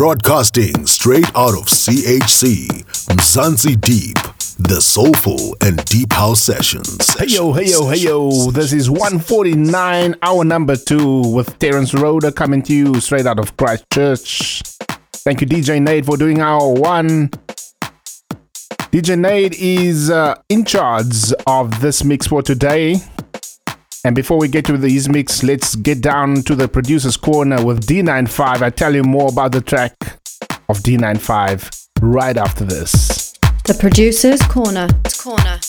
Broadcasting straight out of CHC, Mzansi Deep, the soulful and deep house sessions. Hey yo, hey yo, hey yo. This is 149, hour number two, with Terence Rhoda coming to you straight out of Christchurch. Thank you, DJ Nate, for doing hour one. DJ Nate is uh, in charge of this mix for today. And before we get to these mix, let's get down to the producer's corner with D95. I tell you more about the track of D95 right after this. The producer's corner. Corner.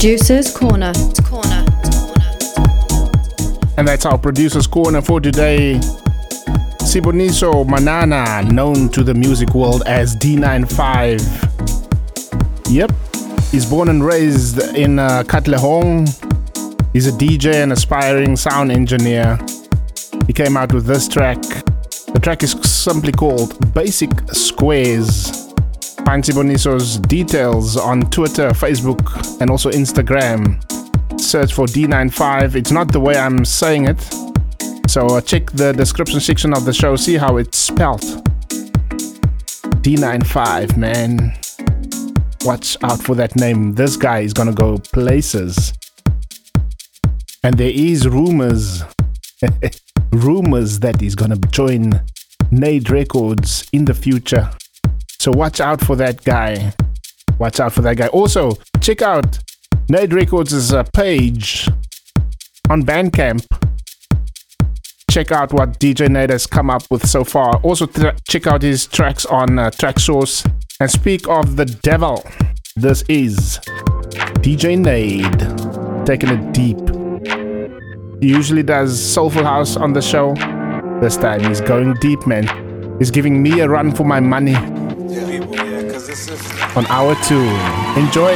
Producers Corner. And that's our Producers Corner for today. Siboniso Manana, known to the music world as D95. Yep, he's born and raised in uh, Katlehong. He's a DJ and aspiring sound engineer. He came out with this track. The track is simply called Basic Squares. Find Siboniso's details on Twitter, Facebook, and also Instagram. Search for D95. It's not the way I'm saying it. So uh, check the description section of the show, see how it's spelled. D95, man. Watch out for that name. This guy is gonna go places. And there is rumors, rumors that he's gonna join Nade Records in the future. So watch out for that guy. Watch out for that guy. Also, check out Nade Records' uh, page on Bandcamp. Check out what DJ Nade has come up with so far. Also, tra- check out his tracks on uh, Traxsource. And speak of the devil, this is DJ Nade taking it deep. He usually does Soulful House on the show. This time he's going deep, man. He's giving me a run for my money on hour two. Enjoy.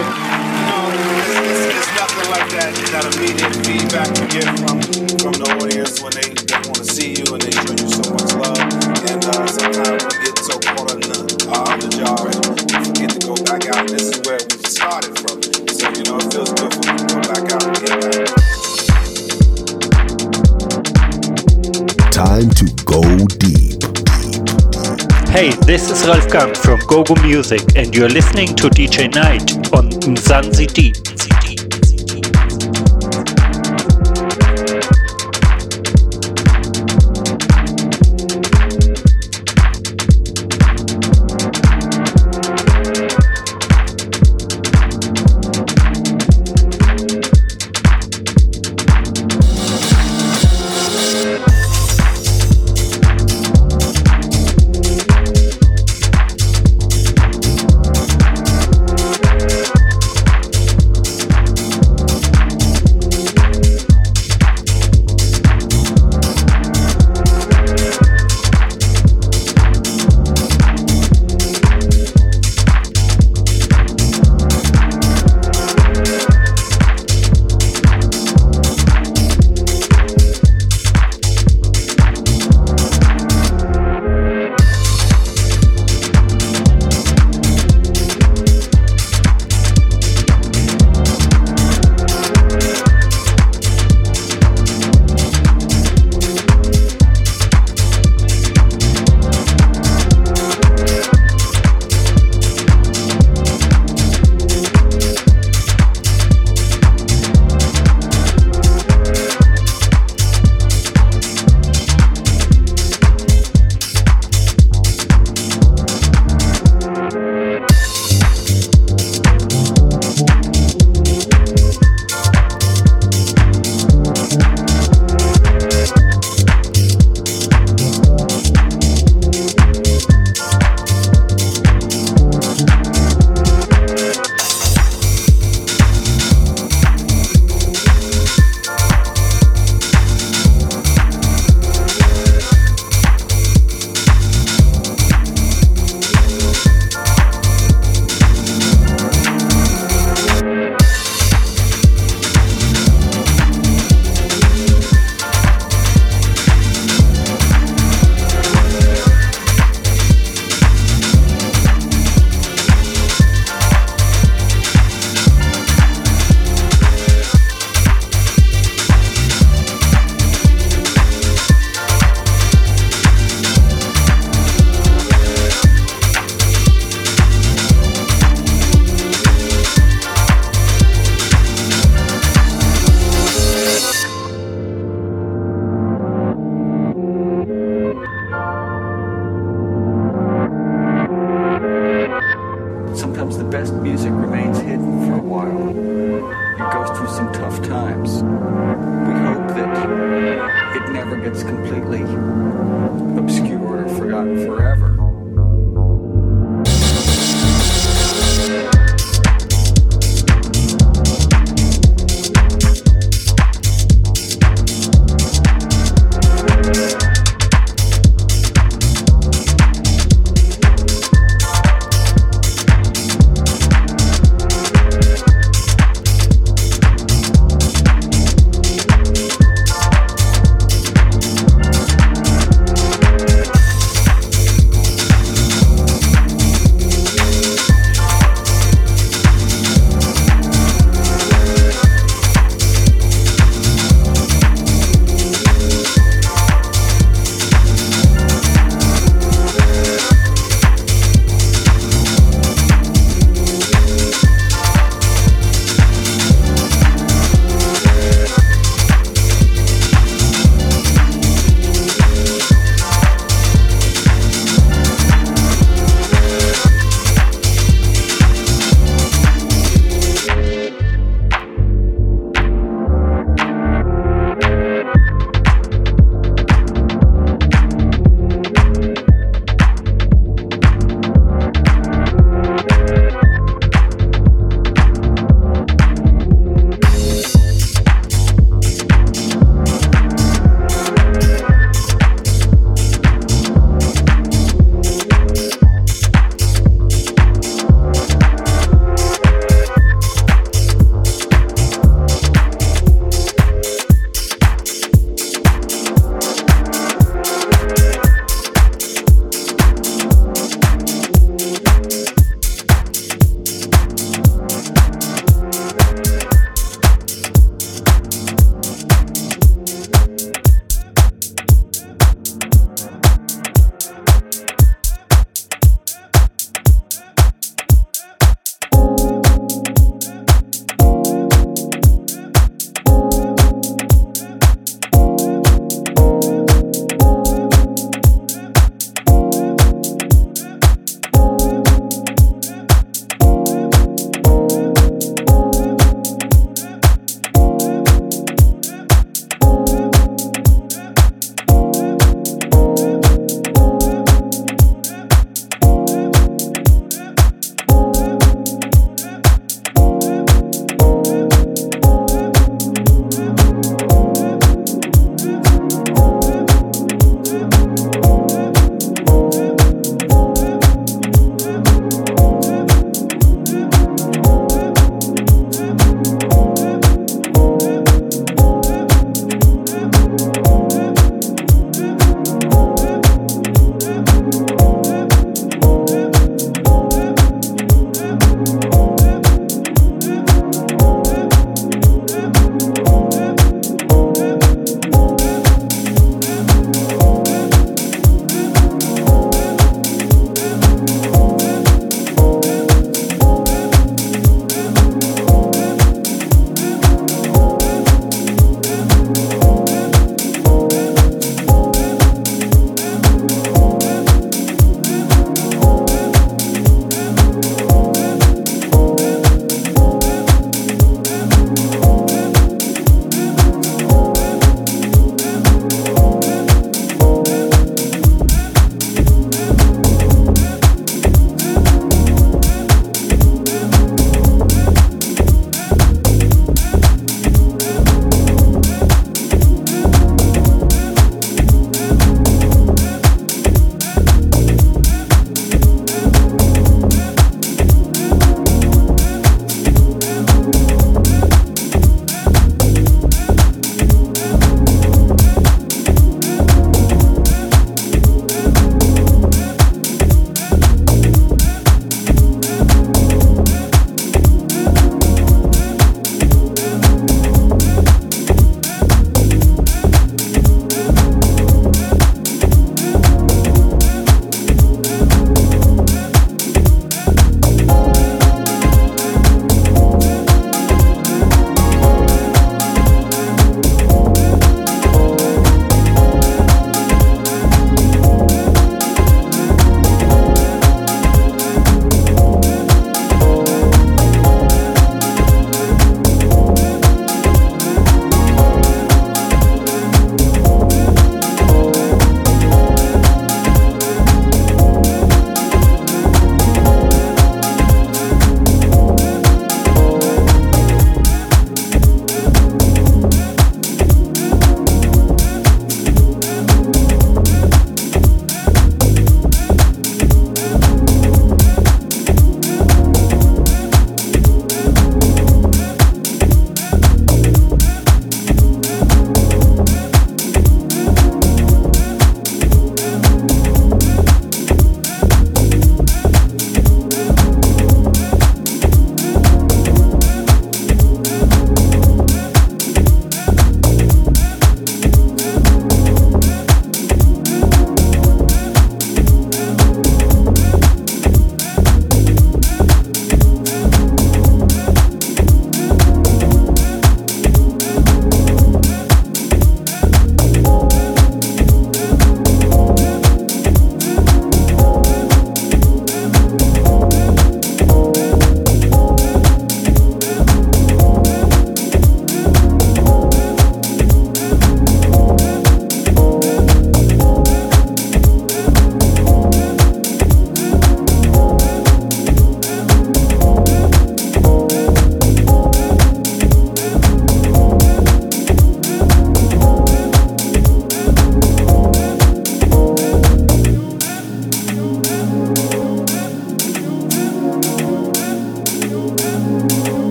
It's nothing like that. That immediate feedback you get from from the audience when they, they want to see you and they show you so much love. And uh, sometimes we get so caught in the, our other job and forget to go back out. This is where we started from. So you know it feels good for me to go back out and get back. Time to go deep. Hey, this is Ralf Gum from GoGo Music, and you're listening to DJ Night on Mzansi Deep.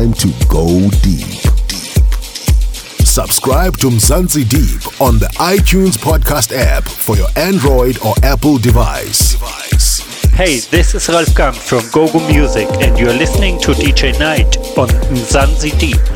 Time to go deep. Subscribe to Mzansi Deep on the iTunes podcast app for your Android or Apple device. Hey, this is Ralf Gum from Gogo Music, and you're listening to DJ Night on Mzansi Deep.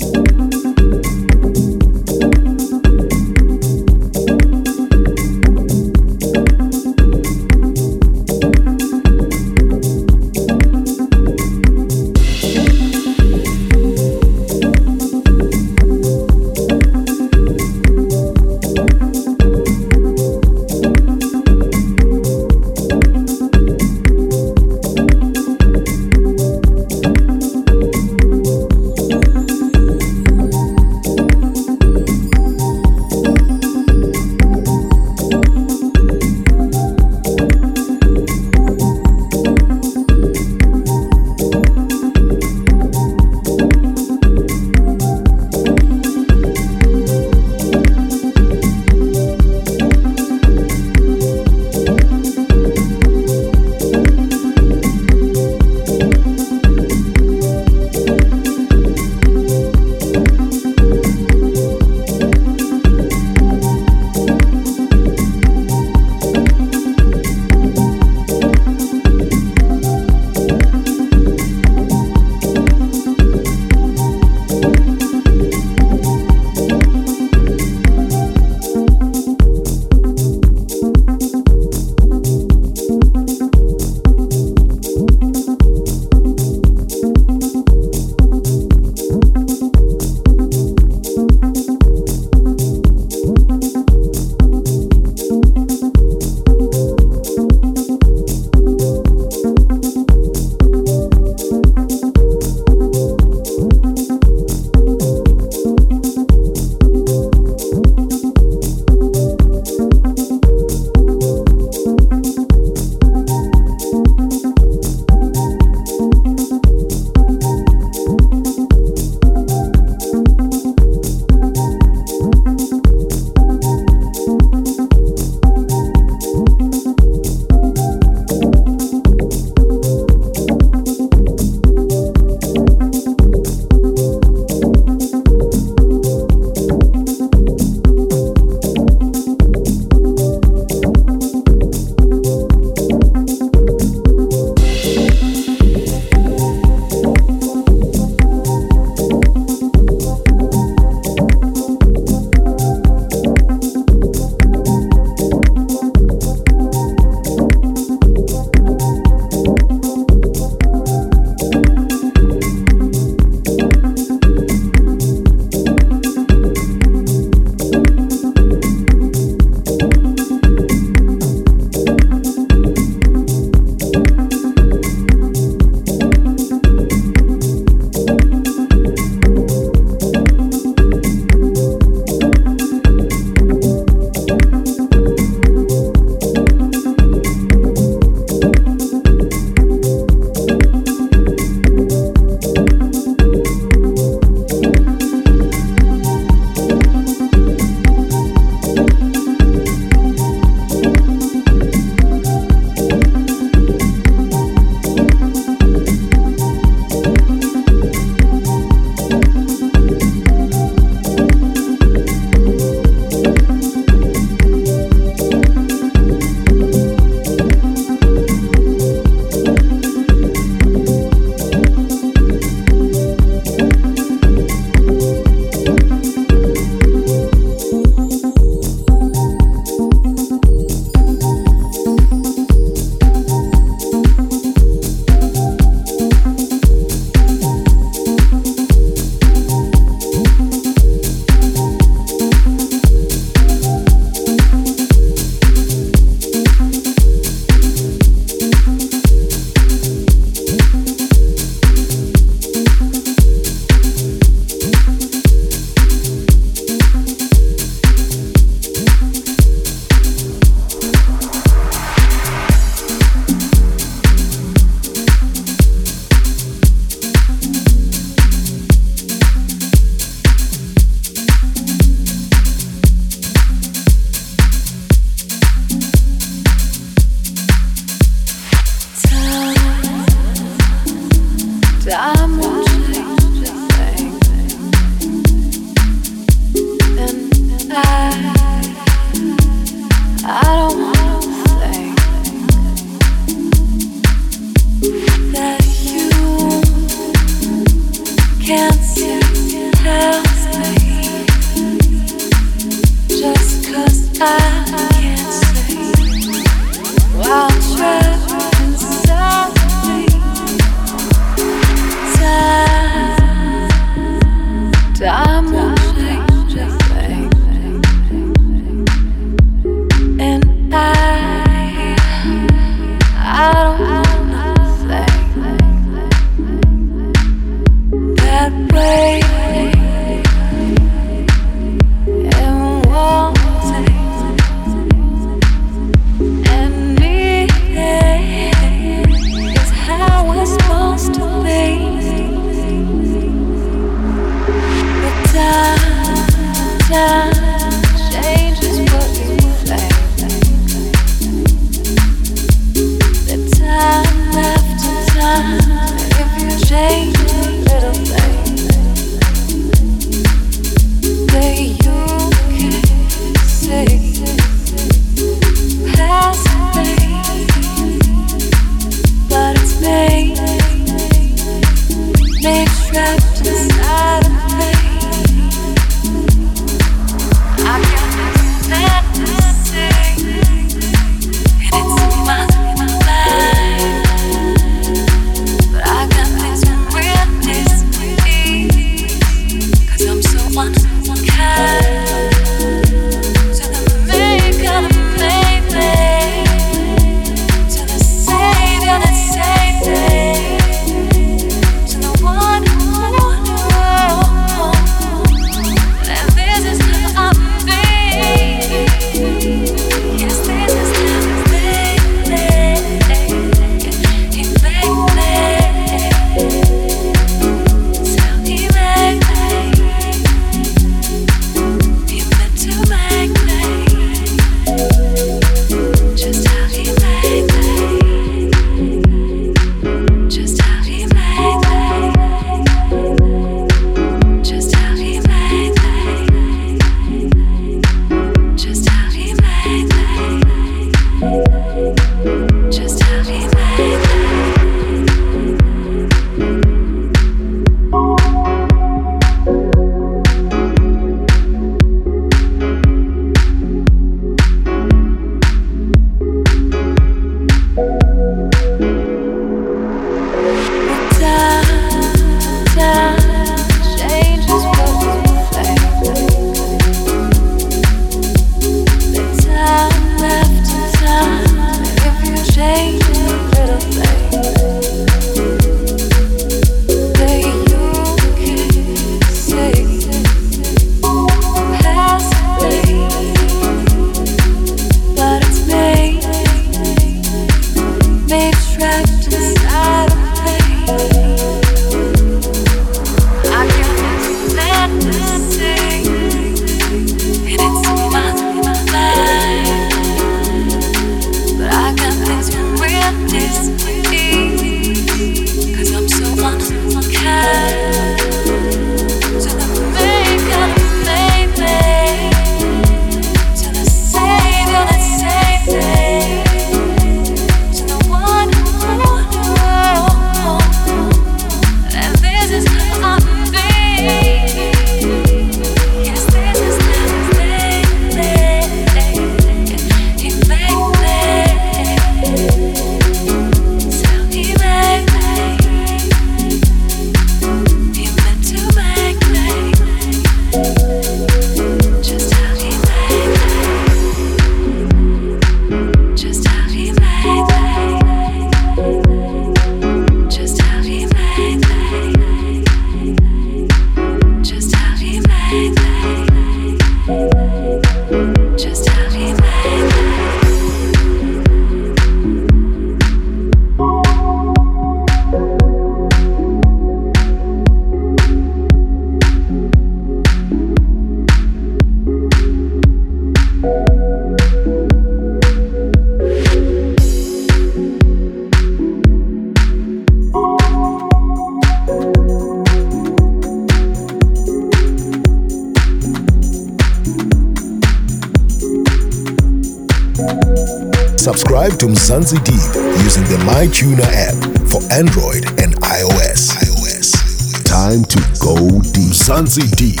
Mzansi Deep using the MyTuner app for Android and iOS. iOS. Time to go deep. Mzansi Deep,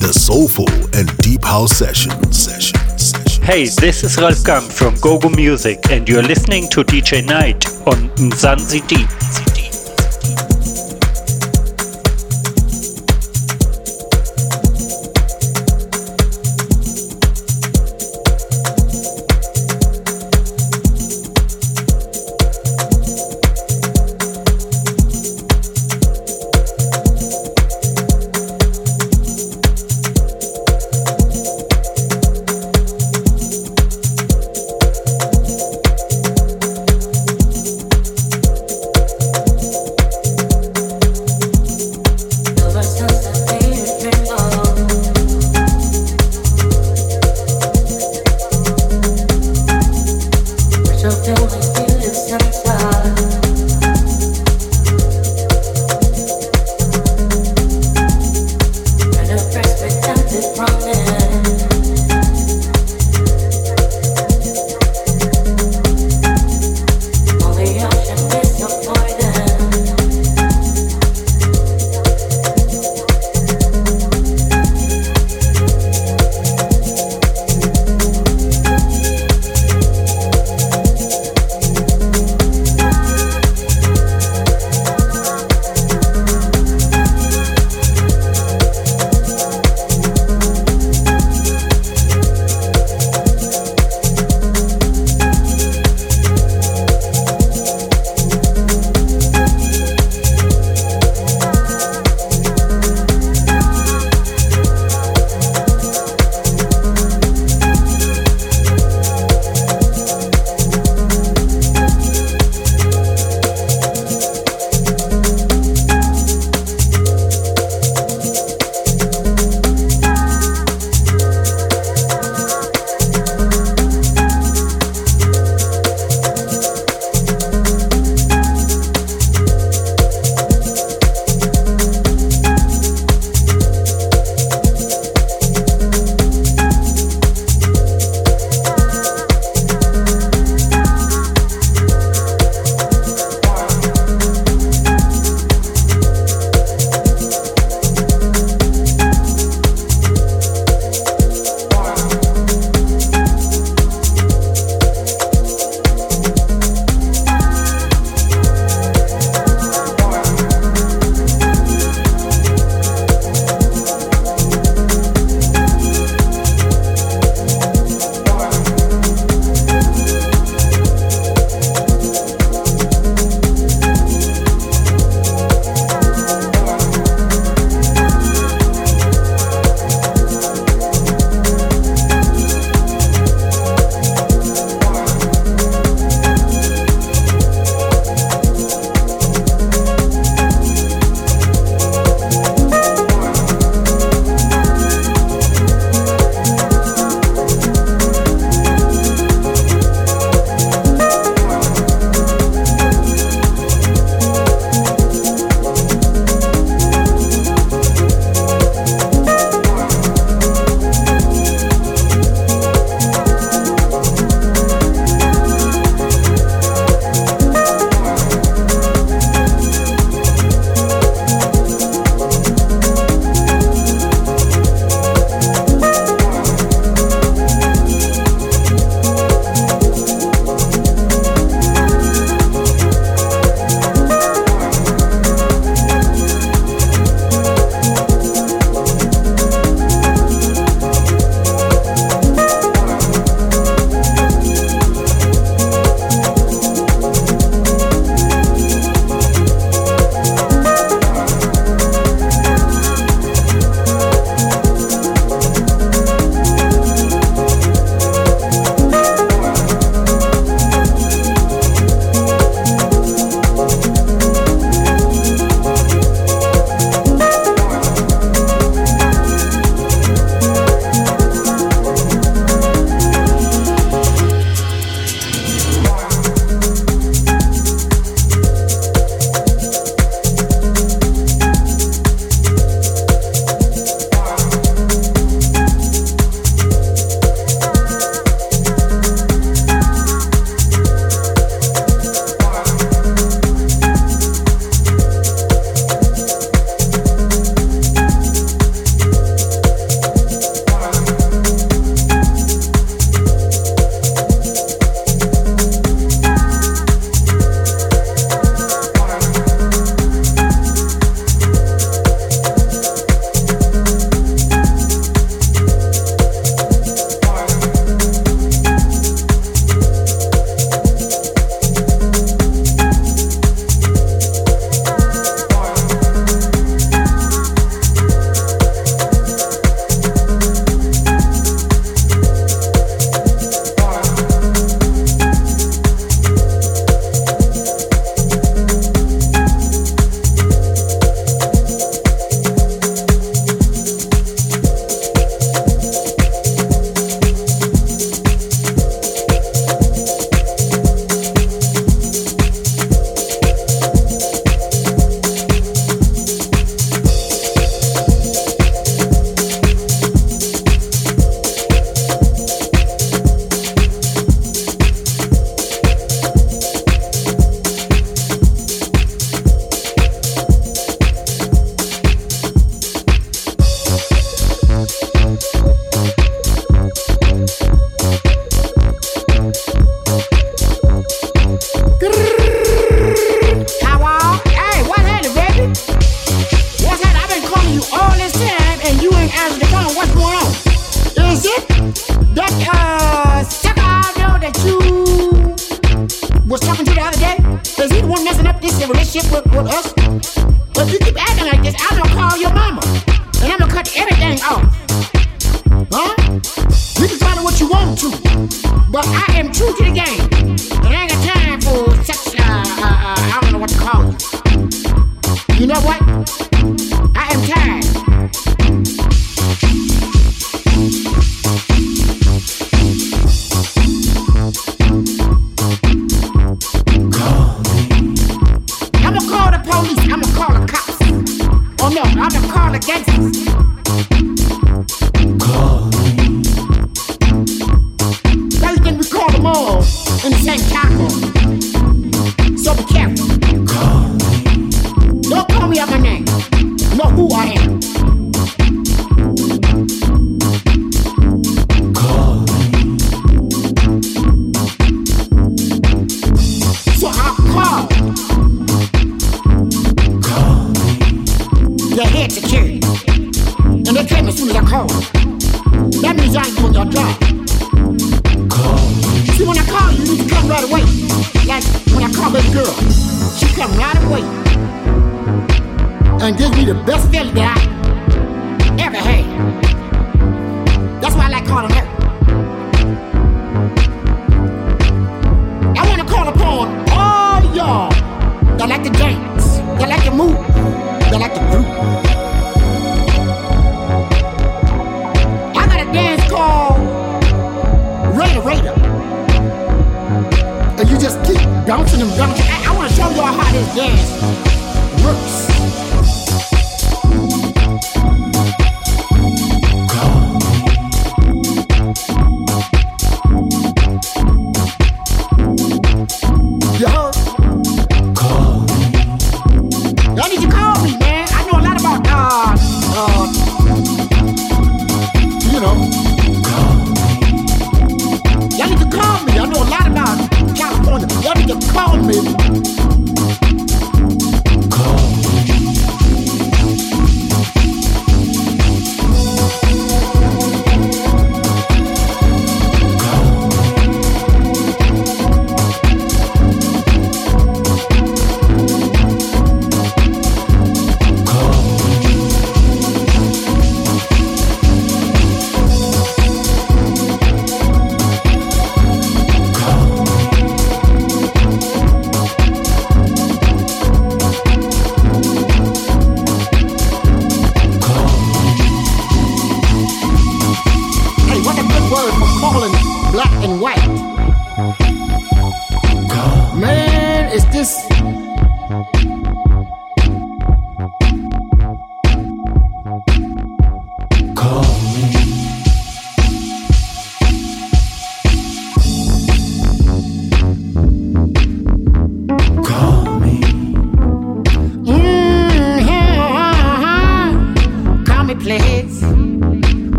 the soulful and deep house session. Sessions. Sessions. Hey, this is Ralf Gum from GoGo Music, and you're listening to DJ Night on Mzansi Deep.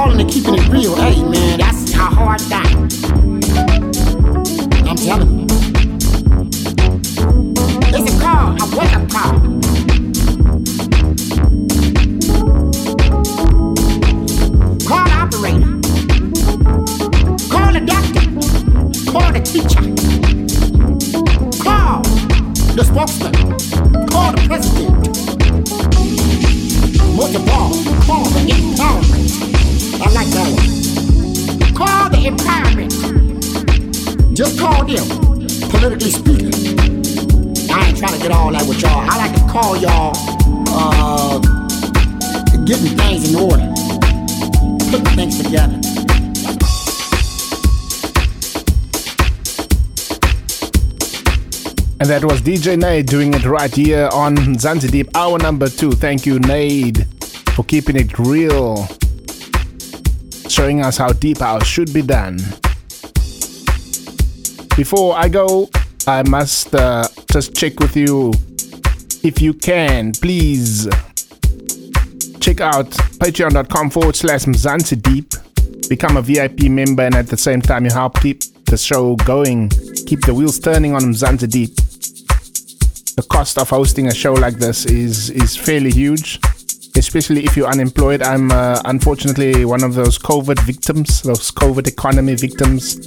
Calling and keeping it real, hey DJ Nade doing it right here on Mzansi Deep, hour number two. Thank you, Nade, for keeping it real, showing us how deep house should be done. Before I go, I must uh, just check with you. If you can, please check out patreon.com forward slash Mzansi Deep. Become a VIP member, and at the same time, you help keep the show going, keep the wheels turning on Mzansi Deep the cost of hosting a show like this is is fairly huge, especially if you're unemployed. I'm uh, unfortunately one of those COVID victims, those COVID economy victims.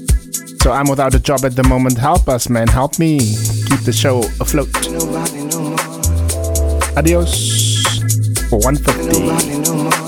So I'm without a job at the moment. Help us, man. Help me keep the show afloat. Adios for 150.